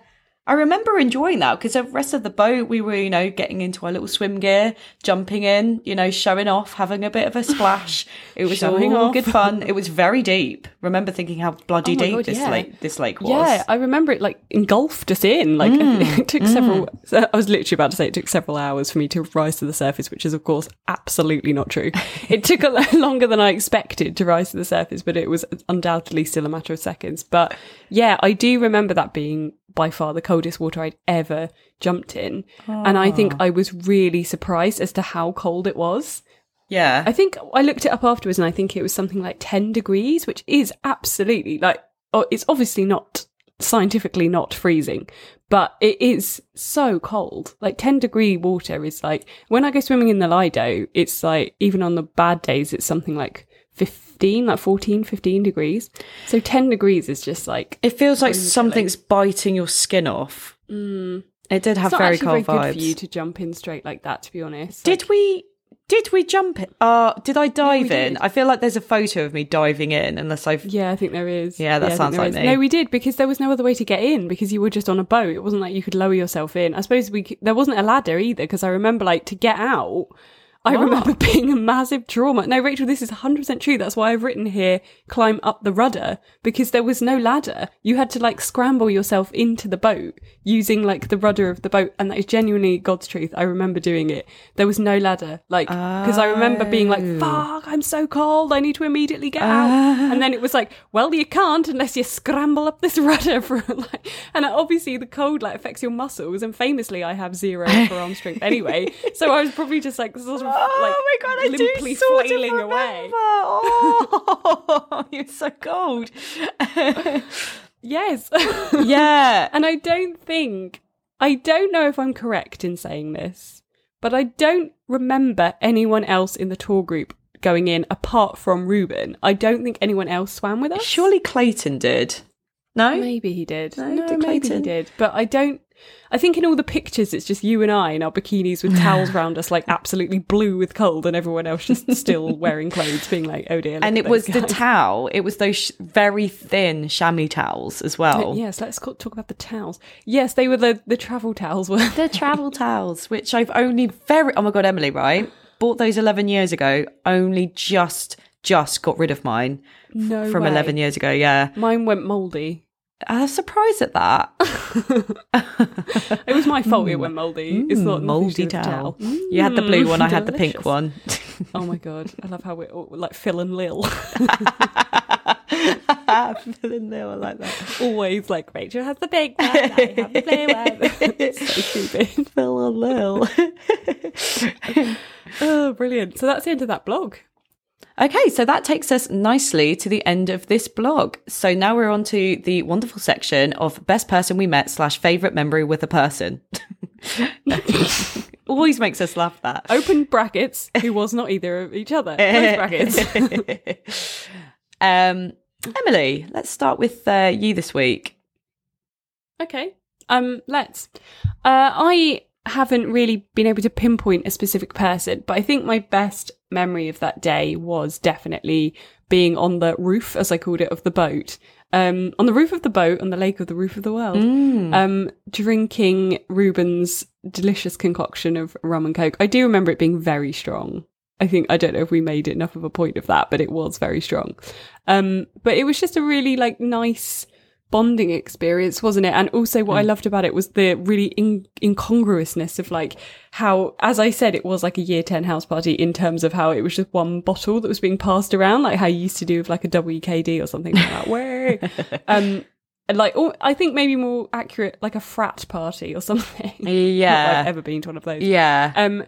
[SPEAKER 3] I remember enjoying that because the rest of the boat we were, you know, getting into our little swim gear, jumping in, you know, showing off, having a bit of a splash. It was
[SPEAKER 1] Showing
[SPEAKER 3] all
[SPEAKER 1] off.
[SPEAKER 3] good fun. It was very deep. Remember thinking how bloody
[SPEAKER 1] Oh
[SPEAKER 3] deep
[SPEAKER 1] God,
[SPEAKER 3] this
[SPEAKER 1] yeah.
[SPEAKER 3] lake this lake was.
[SPEAKER 1] Yeah, I remember it like engulfed us in. Like mm, it took several. Mm. I was literally about to say it took several hours for me to rise to the surface, which is of course absolutely not true. it took a lot longer than I expected to rise to the surface, but it was undoubtedly still a matter of seconds. But yeah, I do remember that being by far the coldest water I'd ever jumped in, and I think ah. I was really surprised as to how cold it was.
[SPEAKER 3] Yeah.
[SPEAKER 1] I think I looked it up afterwards and I think it was something like 10 degrees, which is absolutely like, oh, it's obviously not scientifically not freezing, but it is so cold. Like 10 degree water is like, when I go swimming in the Lido, it's like, even on the bad days, it's something like 15, like 14, 15 degrees. So 10 degrees is just like,
[SPEAKER 3] it feels like
[SPEAKER 1] Really
[SPEAKER 3] something's biting your skin off. It did have
[SPEAKER 1] it's not
[SPEAKER 3] very cold
[SPEAKER 1] very
[SPEAKER 3] vibes.
[SPEAKER 1] good for you to jump in straight like that, to be honest.
[SPEAKER 3] Did
[SPEAKER 1] Like-
[SPEAKER 3] we did we jump it? Uh did I dive
[SPEAKER 1] we
[SPEAKER 3] in?
[SPEAKER 1] did.
[SPEAKER 3] I feel like there's a photo of me diving in unless I've
[SPEAKER 1] Yeah, I think there is.
[SPEAKER 3] Yeah, that
[SPEAKER 1] think
[SPEAKER 3] sounds like
[SPEAKER 1] is.
[SPEAKER 3] me.
[SPEAKER 1] No, we did because there was no other way to get in because you were just on a boat. It wasn't like you could lower yourself in. I suppose we there wasn't a ladder either because I remember like to get out. I remember being a massive trauma. No, Rachel, this is 100% true. That's why I've written here climb up the rudder because there was no ladder. You had to like scramble yourself into the boat using like the rudder of the boat. And that is genuinely God's truth. I remember doing it. There was no ladder. Like, because I remember being like, oh. fuck, I'm so cold. I need to immediately get out. And then it was like, well, you can't unless you scramble up this rudder for like, and obviously the cold like affects your muscles. And famously, I have zero forearm strength anyway. So I was probably just like sort of
[SPEAKER 3] Oh
[SPEAKER 1] like
[SPEAKER 3] my god, I
[SPEAKER 1] limply
[SPEAKER 3] do sort
[SPEAKER 1] flailing
[SPEAKER 3] of
[SPEAKER 1] away.
[SPEAKER 3] Oh, you're so cold.
[SPEAKER 1] Yes.
[SPEAKER 3] yeah.
[SPEAKER 1] and I don't think, I don't know if I'm correct in saying this, but I don't remember anyone else in the tour group going in apart from Ruben. I don't think anyone else swam with us.
[SPEAKER 3] Surely Clayton did. No?
[SPEAKER 1] Maybe he did.
[SPEAKER 3] No,
[SPEAKER 1] No, maybe he did. But I don't. I think in all the pictures, it's just you and I in our bikinis with towels round us, like absolutely blue with cold, and everyone else just still wearing clothes, being like, "Oh dear."
[SPEAKER 3] And it was
[SPEAKER 1] those
[SPEAKER 3] the towel. It was those sh- very thin chamois towels as well.
[SPEAKER 1] Yes, let's talk about the towels. Yes, they were the the travel towels. Were
[SPEAKER 3] The travel towels, which I've only very oh my god, Emily, right? Bought those eleven years ago. Only just just got rid of mine
[SPEAKER 1] no
[SPEAKER 3] from
[SPEAKER 1] way.
[SPEAKER 3] eleven years ago. Yeah,
[SPEAKER 1] Mine went mouldy.
[SPEAKER 3] I was surprised at that.
[SPEAKER 1] It was my fault. It mm. went mouldy. it's not mm, nothing
[SPEAKER 3] Mouldy towel.
[SPEAKER 1] towel.
[SPEAKER 3] You had the blue mm, one. I had the pink one.
[SPEAKER 1] Oh my god, I love how we're all, like Phil and Lil.
[SPEAKER 3] They were like that.
[SPEAKER 1] Always like Rachel has the pink one, I have the blue one. so stupid.
[SPEAKER 3] Phil and Lil.
[SPEAKER 1] Oh, brilliant. So that's the end of that blog.
[SPEAKER 3] Okay, so that takes us nicely to the end of this blog. So now we're on to the wonderful section of best person we met slash favorite memory with a person. Always makes us laugh that.
[SPEAKER 1] Open brackets, who was not either of each other. Close brackets.
[SPEAKER 3] um, Emily, let's start with uh, you this week.
[SPEAKER 1] Okay. Um, let's. Uh, I haven't really been able to pinpoint a specific person, but I think my best memory of that day was definitely being on the roof, as I called it, of the boat. Um, on the roof of the boat, on the lake of the roof of the world, um, drinking Ruben's delicious concoction of rum and coke. I do remember it being very strong. I think I don't know if we made enough of a point of that, but it was very strong. Um, but it was just a really like nice bonding experience, wasn't it? And also what I loved about it was the really in- incongruousness of like how, as I said, it was like a year 10 house party in terms of how it was just one bottle that was being passed around, like how you used to do with like a WKD or something like that. Where, um, and like, oh, I think maybe more accurate, like a frat party or something.
[SPEAKER 3] Yeah.
[SPEAKER 1] I've ever been to one of those.
[SPEAKER 3] Yeah.
[SPEAKER 1] Um,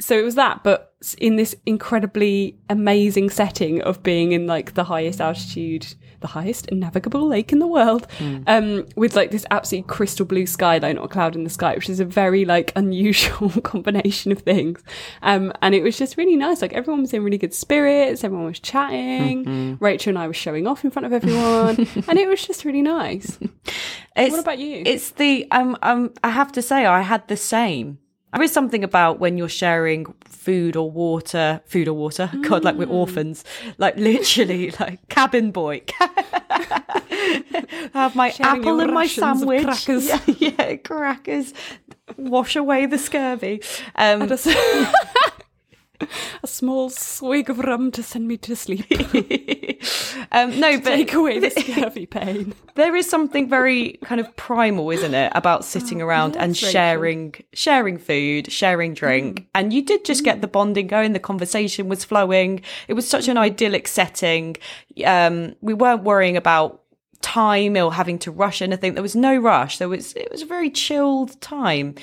[SPEAKER 1] so it was that, but in this incredibly amazing setting of being in like the highest altitude, the highest navigable lake in the world, um, with like this absolutely crystal blue skyline, not a cloud in the sky, which is a very like unusual combination of things. Um, and it was just really nice. Like everyone was in really good spirits, everyone was chatting. Rachel and I were showing off in front of everyone, and it was just really nice.
[SPEAKER 3] It's,
[SPEAKER 1] What about you?
[SPEAKER 3] It's the um um. I have to say, I had the same. There is something about when you're sharing food or water, food or water. God, like
[SPEAKER 1] Mm.
[SPEAKER 3] we're orphans, like literally, like cabin boy. have my
[SPEAKER 1] Sharing
[SPEAKER 3] apple and my sandwich.
[SPEAKER 1] crackers.
[SPEAKER 3] Yeah, yeah, crackers. Wash away the scurvy. Um,
[SPEAKER 1] a small swig of rum to send me to sleep.
[SPEAKER 3] um, no, but
[SPEAKER 1] Take away the scurvy pain.
[SPEAKER 3] there is something very kind of primal isn't it about sitting around and
[SPEAKER 1] yes, Rachel.
[SPEAKER 3] sharing sharing food sharing drink. And you did just get the bonding going. The conversation was flowing. It was such an idyllic setting. Um we weren't worrying about time or having to rush anything. There was no rush. There was it was a very chilled time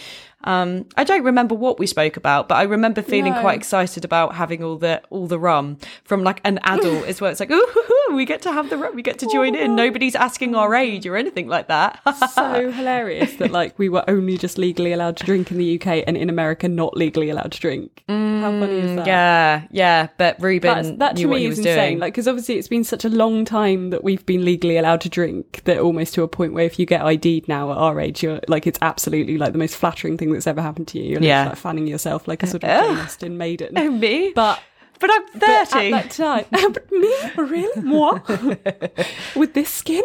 [SPEAKER 3] um i don't remember what we spoke about but i remember feeling
[SPEAKER 1] No.
[SPEAKER 3] quite excited about having all the all the rum from like an adult as well it's like ooh we get to have the rum we get to join in nobody's asking our age or anything like that
[SPEAKER 1] so hilarious that like we were only just legally allowed to drink in the UK and in America not legally allowed to drink. How funny is that?
[SPEAKER 3] yeah yeah but ruben
[SPEAKER 1] That's, that
[SPEAKER 3] knew
[SPEAKER 1] to
[SPEAKER 3] what
[SPEAKER 1] me
[SPEAKER 3] he
[SPEAKER 1] is
[SPEAKER 3] was
[SPEAKER 1] insane.
[SPEAKER 3] doing
[SPEAKER 1] Like, because obviously it's been such a long time that we've been legally allowed to drink that almost to a point where if you get ID'd now at our age, you're like, it's absolutely like the most flattering thing that's ever happened to you. You're
[SPEAKER 3] Yeah.
[SPEAKER 1] like fanning yourself like a sort of Jane Austen maiden.
[SPEAKER 3] oh me
[SPEAKER 1] But
[SPEAKER 3] but i'm
[SPEAKER 1] But
[SPEAKER 3] 30
[SPEAKER 1] at that time, but me, really, moi, with this skin.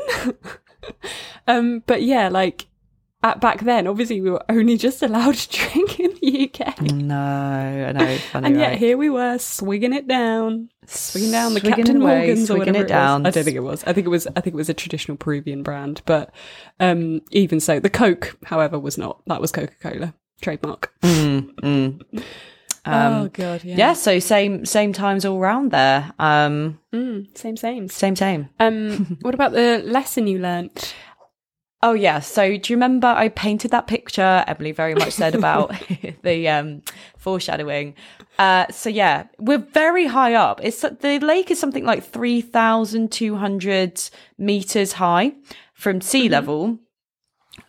[SPEAKER 1] um, but yeah, like at back then, obviously we were only just allowed to drink in the UK,
[SPEAKER 3] no i know funny
[SPEAKER 1] and yet
[SPEAKER 3] right?
[SPEAKER 1] here we were swigging it down, swigging down the
[SPEAKER 3] Swigging
[SPEAKER 1] Captain
[SPEAKER 3] away,
[SPEAKER 1] Morgan's or whatever
[SPEAKER 3] it down.
[SPEAKER 1] was. I don't think it was. I think it was. I think it was a traditional Peruvian brand, but um, even so, the Coke, however, was not. That was Coca Cola trademark.
[SPEAKER 3] Mm, mm.
[SPEAKER 1] oh god, yeah.
[SPEAKER 3] yeah so same same times all round there um
[SPEAKER 1] Mm, same, same.
[SPEAKER 3] same same
[SPEAKER 1] Um, what about the lesson you learnt?
[SPEAKER 3] Oh yeah. So do you remember I painted that picture? Emily very much said about the um, foreshadowing. Uh, so yeah, we're very high up. It's the lake is something like three thousand two hundred meters high from sea level.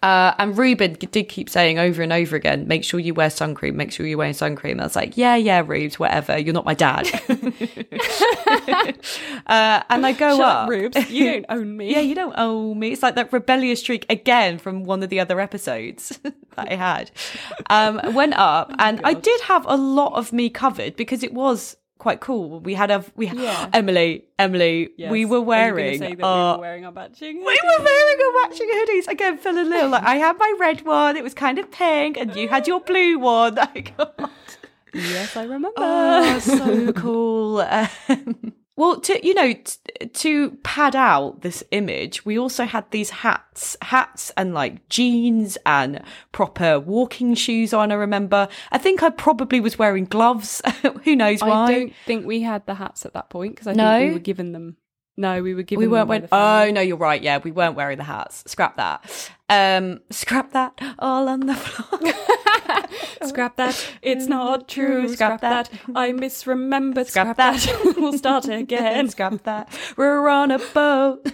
[SPEAKER 3] Uh, and Ruben did keep saying over and over again, make sure you wear sun cream, make sure you wear sun cream. I was like, yeah, yeah, Rubes, whatever. You're not my dad. uh, and I go
[SPEAKER 1] Shut
[SPEAKER 3] up.
[SPEAKER 1] up, Rubes. You don't own me.
[SPEAKER 3] Yeah, you don't own me. It's like that rebellious streak again from one of the other episodes that I had. Um, went up, and I did have a lot of me covered because it was quite cool. We had a we
[SPEAKER 1] Yeah.
[SPEAKER 3] Emily, Emily.
[SPEAKER 1] Yes.
[SPEAKER 3] We were wearing.
[SPEAKER 1] say that
[SPEAKER 3] our-
[SPEAKER 1] we were wearing our matching.
[SPEAKER 3] we were wearing our matching hoodies again, Phil and Lil. Like I had my red one; it was kind of pink, and you had your blue one. Like,
[SPEAKER 1] Yes, I remember.
[SPEAKER 3] Oh, so cool. Um, well, to you know, t- to pad out this image, we also had these hats, hats and like jeans and proper walking shoes on. I remember. I think I probably was wearing gloves. Who knows why?
[SPEAKER 1] I don't think we had the hats at that point because I
[SPEAKER 3] No?
[SPEAKER 1] think we were given them. No, we were giving.
[SPEAKER 3] we weren't wearing. Oh no, you're right. Yeah, we weren't wearing the hats. Scrap that. Um, scrap that. All on the floor.
[SPEAKER 1] Scrap that. It's not true.
[SPEAKER 3] Scrap
[SPEAKER 1] Scrap, that. I misremembered.
[SPEAKER 3] Scrap
[SPEAKER 1] Scrap, that. we'll start again.
[SPEAKER 3] Scrap that. We're on a boat.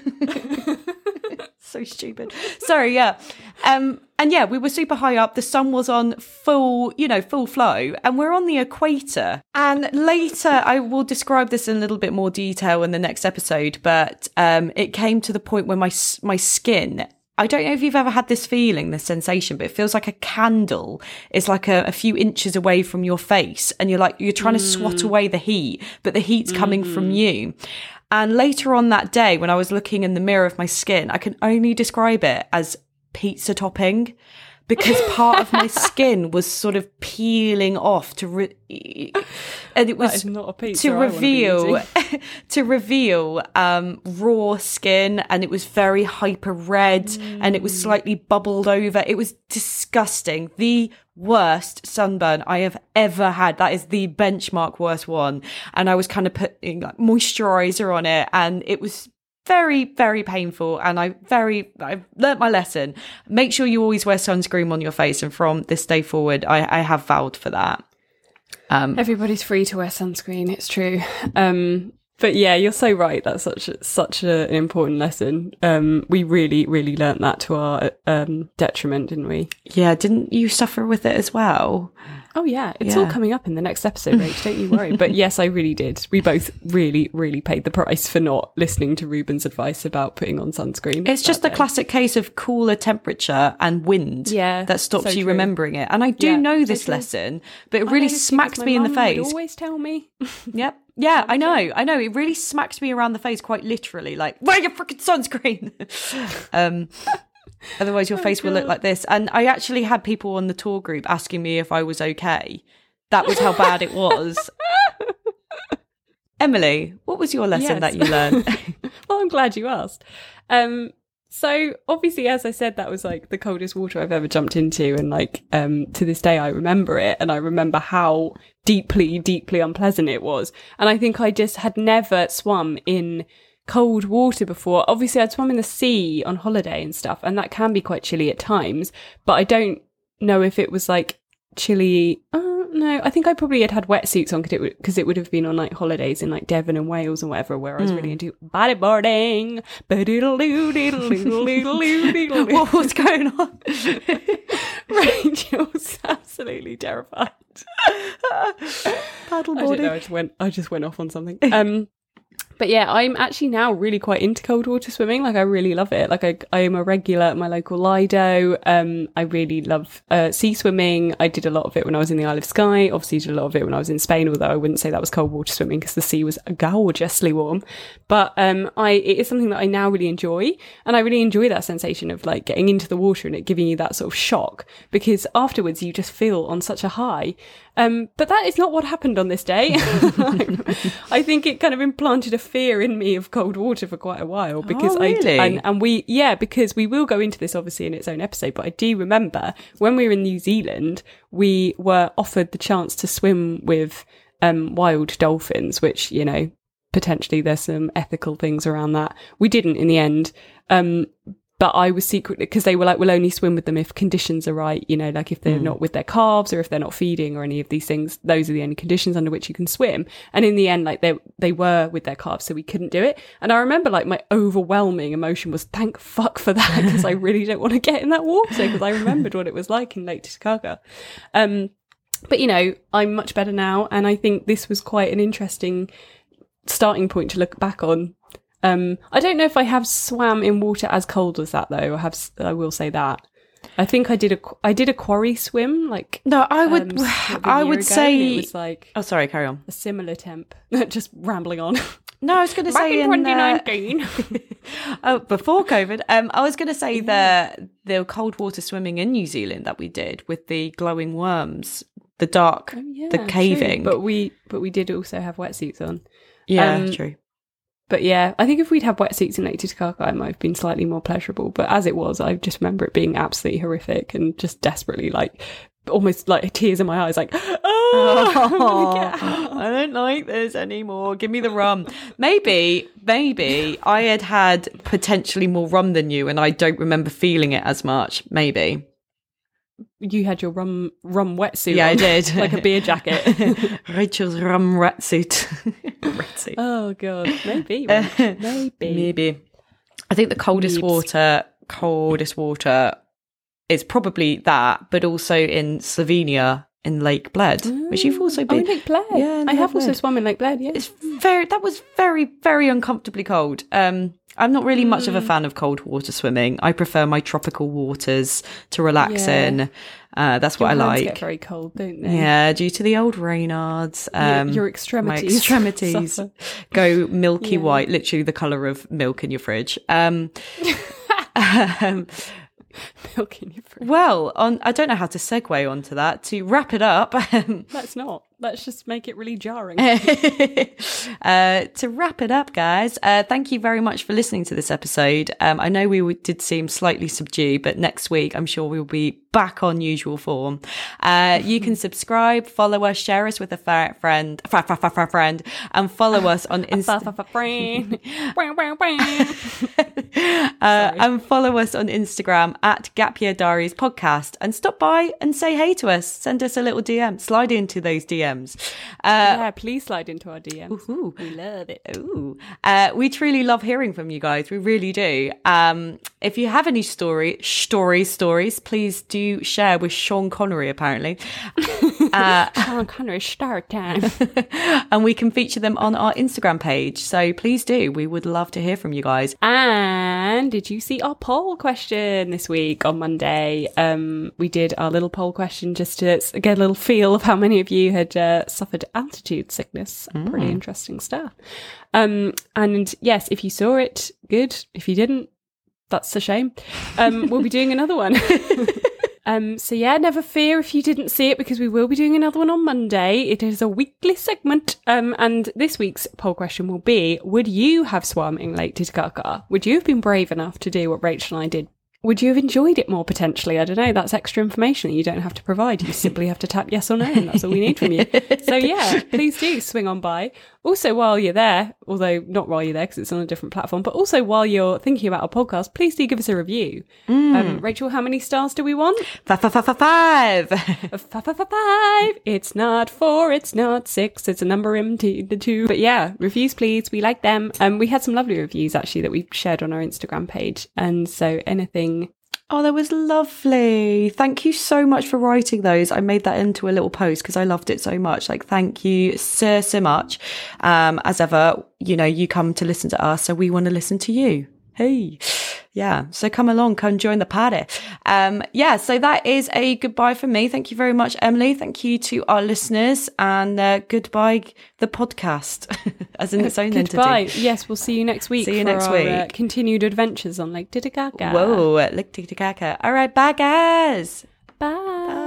[SPEAKER 3] so stupid. Sorry, yeah. Um, and yeah, we were super high up. The sun was on full, you know, full flow, and we're on the equator. And later, I will describe this in a little bit more detail in the next episode. But um, it came to the point where my my skin I don't know if you've ever had this feeling, this sensation, but it feels like a candle is like a, a few inches away from your face, and you're like you're trying to swat away the heat, but the heat's coming from you. And later on that day, when I was looking in the mirror of my skin, I can only describe it as pizza topping because part of my skin was sort of peeling off to re- and it was
[SPEAKER 1] not a pizza
[SPEAKER 3] to reveal to reveal um raw skin and it was very hyper red and it was slightly bubbled over. It was disgusting. The worst sunburn i have ever had. That is the benchmark worst one. And i was kind of putting like moisturizer on it and it was very very painful and i very i've learnt my lesson make sure you always wear sunscreen on your face and from this day forward i i have vowed for that um
[SPEAKER 1] Everybody's free to wear sunscreen. It's true. Um, but yeah, you're so right. That's such a, such a, an important lesson. Um, we really, really learnt that to our um, detriment, didn't we?
[SPEAKER 3] yeah didn't you suffer with it as well
[SPEAKER 1] Oh yeah, it's all coming up in the next episode, Rach. Don't you worry. But yes, I really did. We both really, really paid the price for not listening to Ruben's advice about putting on sunscreen.
[SPEAKER 3] It's just the
[SPEAKER 1] day.
[SPEAKER 3] classic case of cooler temperature and wind
[SPEAKER 1] Yeah,
[SPEAKER 3] that stops
[SPEAKER 1] so
[SPEAKER 3] you
[SPEAKER 1] true.
[SPEAKER 3] remembering it. And I do
[SPEAKER 1] Yeah,
[SPEAKER 3] know this
[SPEAKER 1] true.
[SPEAKER 3] lesson, but it really smacked me in the face.
[SPEAKER 1] always tell me.
[SPEAKER 3] Yep. Yeah, I know. I know. It really smacked me around the face quite literally, like, wear your freaking sunscreen. um, otherwise, your face will look like this. And I actually had people on the tour group asking me if I was okay. That was how bad it was. Emily, what was your lesson
[SPEAKER 1] Yes.
[SPEAKER 3] that you learned?
[SPEAKER 1] well, I'm glad you asked. Um, so obviously, as I said, that was like the coldest water I've ever jumped into, and like um, to this day, I remember it, and I remember how deeply, deeply unpleasant it was. And I think I just had never swum in cold water before. Obviously, I'd swum in the sea on holiday and stuff, and that can be quite chilly at times. But I don't know if it was like chilly. Uh, no, I think I probably had had wetsuits on because it would because it would have been on like holidays in like Devon and Wales and whatever, where I was really into bodyboarding.
[SPEAKER 3] What was going on?
[SPEAKER 1] Rachel's absolutely terrified. I don't know.
[SPEAKER 3] Paddleboarding.
[SPEAKER 1] I just went. I just went off on something. Um, but yeah, I'm actually now really quite into cold water swimming. Like I really love it. Like I, I am a regular at my local Lido. Um, I really love uh, sea swimming. I did a lot of it when I was in the Isle of Skye. Obviously, did a lot of it when I was in Spain. Although I wouldn't say that was cold water swimming because the sea was gorgeously warm. But um, I it is something that I now really enjoy, and I really enjoy that sensation of like getting into the water and it giving you that sort of shock because afterwards you just feel on such a high. Um, but that is not what happened on this day. I think it kind of implanted a fear in me of cold water for quite a while because
[SPEAKER 3] Oh,
[SPEAKER 1] I
[SPEAKER 3] really?
[SPEAKER 1] and, and we yeah because we will go into this obviously in its own episode. But I do remember when we were in New Zealand, we were offered the chance to swim with um, wild dolphins, which you know potentially there's some ethical things around that. We didn't in the end. Um, but I was secretly because they were like, we'll only swim with them if conditions are right. You know, like if they're not with their calves or if they're not feeding or any of these things. Those are the only conditions under which you can swim. And in the end, like they they were with their calves, so we couldn't do it. And I remember like my overwhelming emotion was thank fuck for that because I really don't want to get in that water because I remembered what it was like in Lake Titicaca. Um, but you know, I'm much better now, and I think this was quite an interesting starting point to look back on. Um, I don't know if I have swam in water as cold as that though. I have, I will say that. I think I did a, I did a quarry swim like.
[SPEAKER 3] No, I would.
[SPEAKER 1] um, sort of a
[SPEAKER 3] I would
[SPEAKER 1] ago,
[SPEAKER 3] say.
[SPEAKER 1] it was like
[SPEAKER 3] oh, sorry. Carry on.
[SPEAKER 1] a similar temp. Just rambling on.
[SPEAKER 3] No, I was going to say in, uh, oh, before COVID. Um, I was going to say the the cold water swimming in New Zealand that we did with the glowing worms, the dark,
[SPEAKER 1] Oh, Yeah,
[SPEAKER 3] the
[SPEAKER 1] true.
[SPEAKER 3] caving.
[SPEAKER 1] but we, but we did also have wetsuits on.
[SPEAKER 3] yeah,
[SPEAKER 1] um,
[SPEAKER 3] true.
[SPEAKER 1] But yeah, I think if we'd had wetsuits in Lake Titicaca, it might have been slightly more pleasurable. But as it was, I just remember it being absolutely horrific and just desperately like almost like tears in my eyes, like, ah, oh, I out."
[SPEAKER 3] I don't like this anymore. Give me the rum. Maybe, maybe I had had potentially more rum than you, and I don't remember feeling it as much. Maybe.
[SPEAKER 1] You had your rum rum wetsuit.
[SPEAKER 3] Yeah, I did.
[SPEAKER 1] like a beer jacket.
[SPEAKER 3] Rachel's rum rat suit. rat suit.
[SPEAKER 1] oh god, maybe, uh, Rach, maybe.
[SPEAKER 3] Maybe. I think the coldest
[SPEAKER 1] Meebs.
[SPEAKER 3] water, coldest water is probably that, but also in Slovenia in Lake Bled, which you've also
[SPEAKER 1] Oh,
[SPEAKER 3] been.
[SPEAKER 1] in Lake Bled.
[SPEAKER 3] Yeah,
[SPEAKER 1] I have
[SPEAKER 3] Lake
[SPEAKER 1] also swum in Lake Bled. Yeah,
[SPEAKER 3] It's very that was very very uncomfortably cold. Um, I'm not really much
[SPEAKER 1] Mm.
[SPEAKER 3] of a fan of cold water swimming. I prefer my tropical waters to relax
[SPEAKER 1] Yeah.
[SPEAKER 3] in. Uh, that's what
[SPEAKER 1] Your
[SPEAKER 3] I
[SPEAKER 1] hands
[SPEAKER 3] like.
[SPEAKER 1] get very cold, don't they?
[SPEAKER 3] Yeah, due to the old Raynaud's.
[SPEAKER 1] Your-
[SPEAKER 3] Um,
[SPEAKER 1] your
[SPEAKER 3] my
[SPEAKER 1] extremities
[SPEAKER 3] extremities go milky
[SPEAKER 1] Yeah.
[SPEAKER 3] white, literally the color of milk in your fridge. Um, um,
[SPEAKER 1] Milk in your
[SPEAKER 3] well, on I don't know how to segue onto that. To wrap it up, um,
[SPEAKER 1] Let's not. Let's just make it really jarring.
[SPEAKER 3] uh, to wrap it up, guys, uh, thank you very much for listening to this episode. Um, I know we did seem slightly subdued, but next week I'm sure we'll be back on usual form. Uh, you can subscribe, follow us, share us with a fa- friend, fa- fa- fa- fa- friend, and follow us on Instagram. Uh, and follow us on Instagram at Gap Year Diaries Podcast and stop by and say hey to us. Send us a little DM. Slide into those DMs. Uh,
[SPEAKER 1] yeah, please slide into our DMs.
[SPEAKER 3] ooh.
[SPEAKER 1] We love it.
[SPEAKER 3] Ooh. Uh, we truly love hearing from you guys. We really do. Um, if you have any story, stories, stories, please do share with Sean Connery, apparently.
[SPEAKER 1] Sean Connery, start time.
[SPEAKER 3] and we can feature them on our Instagram page. So please do. We would love to hear from you guys.
[SPEAKER 1] And did you see our poll question this week on Monday? Um, we did our little poll question just to get a little feel of how many of you had uh, suffered altitude sickness. Pretty interesting stuff. Um, and yes, if you saw it, good. If you didn't, that's a shame. Um, we'll be doing another one. Um, so yeah, never fear if you didn't see it because we will be doing another one on Monday. It is a weekly segment. Um, and this week's poll question will be, would you have swum in Lake Titicaca? Would you have been brave enough to do what Rachel and I did? Would you have enjoyed it more potentially? I don't know. That's extra information that you don't have to provide. You simply have to tap yes or no, and that's all we need from you. So yeah, please do swing on by. Also, while you're there, although not while you're there because it's on a different platform, but also while you're thinking about our podcast, please do give us a review. Um, Rachel, how many stars do we want?
[SPEAKER 3] Five, five.
[SPEAKER 1] It's not four. It's not six. It's a number in t- the two. But yeah, reviews, please. We like them. Um, we had some lovely reviews actually that we shared on our Instagram page. And so anything.
[SPEAKER 3] Oh, that was lovely. Thank you so much for writing those. I made that into a little post because I loved it so much. Like, thank you so, so much. Um, as ever, you know, you come to listen to us, so we want to listen to you. Hey. Yeah. So come along, come join the party. Um, yeah. So that is a goodbye from me. Thank you very much, Emily. Thank you to our listeners and, uh, goodbye, the podcast as in its own
[SPEAKER 1] Goodbye.
[SPEAKER 3] entity.
[SPEAKER 1] Yes, we'll see you next week.
[SPEAKER 3] See you next
[SPEAKER 1] our,
[SPEAKER 3] week.
[SPEAKER 1] Uh, continued adventures on Lake Titicaca.
[SPEAKER 3] Whoa. Tick, tick, All right. Bye, guys.
[SPEAKER 1] Bye.